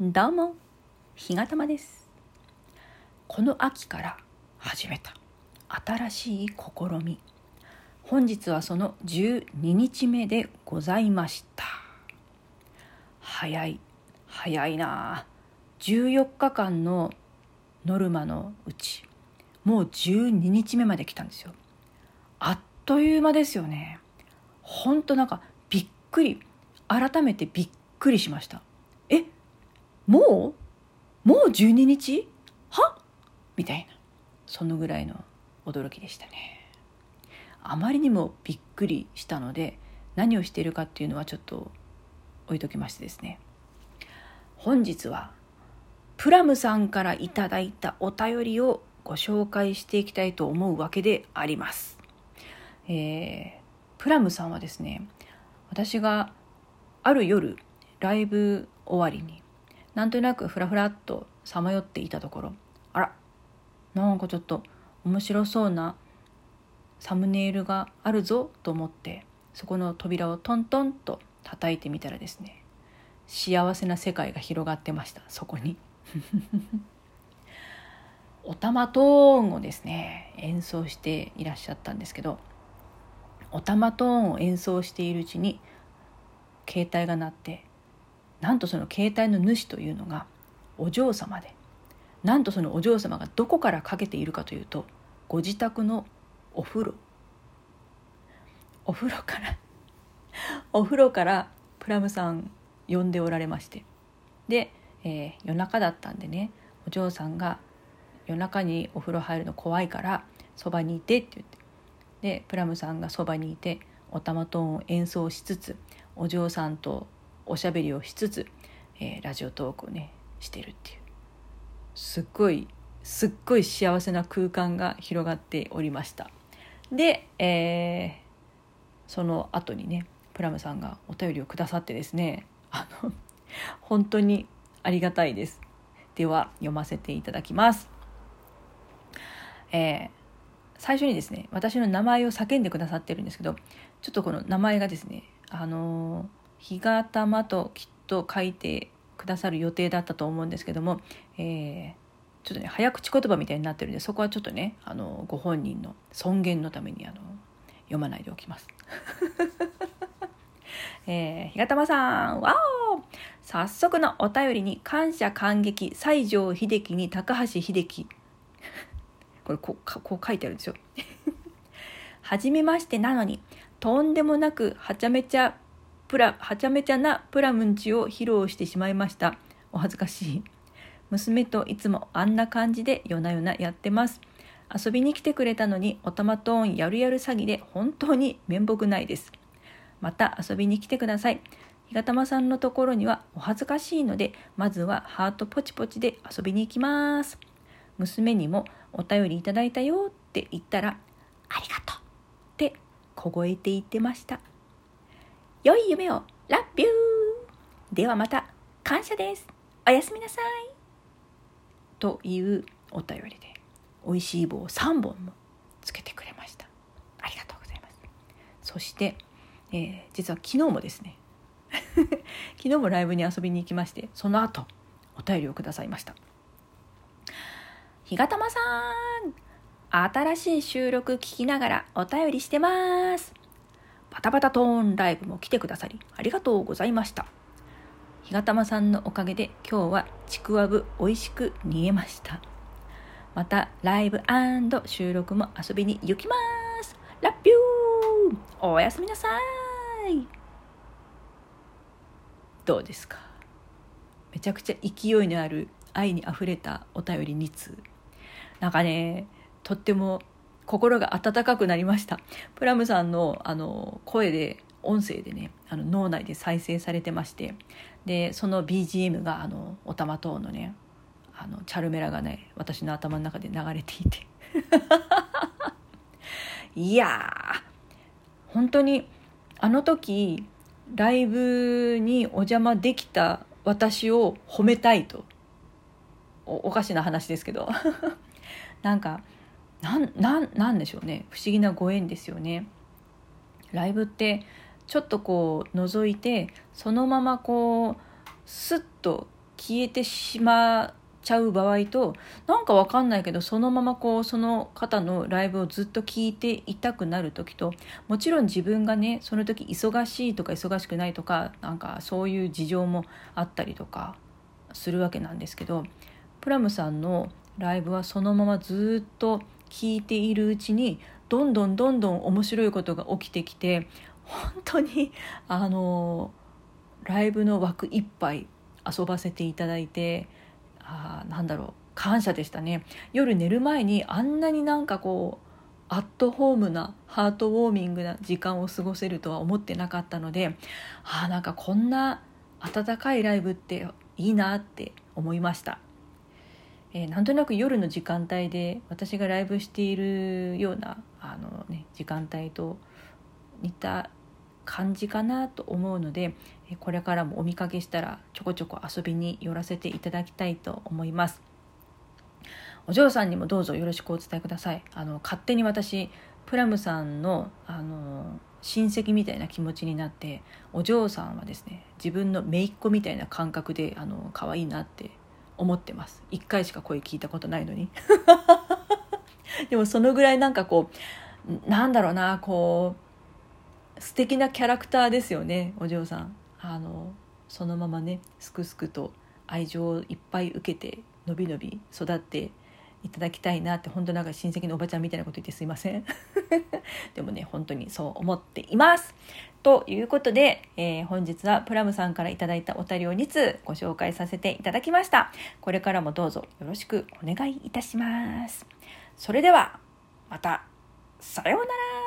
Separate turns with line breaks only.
どうも、ひがたまです。この秋から始めた新しい試み。本日はその12日目でございました。早い、早いなあ。14日間のノルマのうち、もう12日目まで来たんですよ。あっという間ですよね。ほんとなんかびっくり、改めてびっくりしました。もう？もう12日？は？みたいな。そのぐらいの驚きでしたね。あまりにもびっくりしたので何をしているかっていうのはちょっと置いときましてですね。本日はプラムさんからいただいたお便りをご紹介していきたいと思うわけであります、えー、プラムさんはですね私がある夜ライブ終わりになんとなくフラフラっとさまよっていたところ。あらなんかちょっと面白そうなサムネイルがあるぞと思ってそこの扉をトントンと叩いてみたらですね幸せな世界が広がってましたそこに。おたまトーンをですね演奏していらっしゃったんですけどおたまトーンを演奏しているうちに携帯が鳴ってなんとその携帯の主というのがお嬢様でなんとそのお嬢様がどこからかけているかというとご自宅のお風呂。お風呂からお風呂からプラムさん呼んでおられまして。で、えー、夜中だったんでねお嬢さんが夜中にお風呂入るの怖いからそばにいてって言って。でプラムさんがそばにいておたまトーンを演奏しつつお嬢さんとおしゃべりをしつつ、えー、ラジオトークをねしてるっていう。すっごいすっごい幸せな空間が広がっておりました。で、えー、その後にねプラムさんがお便りをくださってですね あの本当にありがたいです。では読ませていただきます。えー、最初にですね私の名前を叫んでくださってるんですけどちょっとこの名前がですねあのー日がたまときっと書いてくださる予定だったと思うんですけども、えー、ちょっとね早口言葉みたいになってるんでそこはちょっとねあのご本人の尊厳のためにあの読まないでおきます。えー、日がたまさんわお早速のお便りに感謝感激西城秀樹に高橋秀樹 これこうこう書いてあるんですよ。はじめましてなのにとんでもなくはちゃめちゃプラはちゃめちゃなプラムンチを披露してしまいました。お恥ずかしい。娘といつもあんな感じで夜な夜なやってます。遊びに来てくれたのにおたまトーンやるやる詐欺で本当に面目ないです。また遊びに来てください。ひがたまさんのところにはお恥ずかしいのでまずはハートポチポチで遊びに行きます。娘にもお便りいただいたよって言ったらありがとうって凍えて言ってました。良い夢をラッビュー。ではまた感謝です。おやすみなさい。というお便りで美味しい棒を3本もつけてくれました。ありがとうございます。そして、えー、実は昨日もですね 昨日もライブに遊びに行きましてその後お便りをくださいました。ひがたまさん新しい収録聞きながらお便りしてます。パタパタトーンライブも来てくださりありがとうございました。ひがたまさんのおかげで今日はちくわぶ美味しく煮えました。またライブ収録も遊びに行きます。ラッピューおやすみなさい。どうですか？めちゃくちゃ勢いのある愛にあふれたお便り2通。なんかね、とっても心が温かくなりました。プラムさんのあの声で音声でねあの脳内で再生されてましてでその BGM があのおたま等のねあのチャルメラがね私の頭の中で流れていて。いやー本当にあの時ライブにお邪魔できた私を褒めたいと。おかしな話ですけど。なんかなんなんなんでしょうね不思議なご縁ですよね。ライブってちょっとこう覗いてそのままこうスッと消えてしまっちゃう場合となんかわかんないけどそのままこうその方のライブをずっと聞いていたくなる時ともちろん自分がねその時忙しいとか忙しくないとかなんかそういう事情もあったりとかするわけなんですけどプラムさんのライブはそのままずっと聞いているうちにどんどんどんどん面白いことが起きてきて本当にあのライブの枠いっぱい遊ばせていただいてあなんだろう感謝でしたね。夜寝る前にあんなになんかこうアットホームなハートウォーミングな時間を過ごせるとは思ってなかったのであなんかこんな温かいライブっていいなって思いました、えー、なんとなく夜の時間帯で私がライブしているようなあの、ね、時間帯と似た感じかなと思うのでこれからもお見かけしたらちょこちょこ遊びに寄らせていただきたいと思います。お嬢さんにもどうぞよろしくお伝えください。あの勝手に私プラムさんのあの親戚みたいな気持ちになってお嬢さんはですね自分の姪っ子みたいな感覚であの可愛いなって思ってます。1回しか声聞いたことないのに。でもそのぐらいなんかこうなんだろうなこう素敵なキャラクターですよねお嬢さん。あのそのままねすくすくと愛情をいっぱい受けてのびのび育っていただきたいなって本当なんか親戚のおばちゃんみたいなこと言ってすいません。でもね本当にそう思っています。ということで、えー、本日はプラムさんから頂いたお便りを2通ご紹介させていただきました。これからもどうぞよろしくお願いいたします。それではまたさようなら。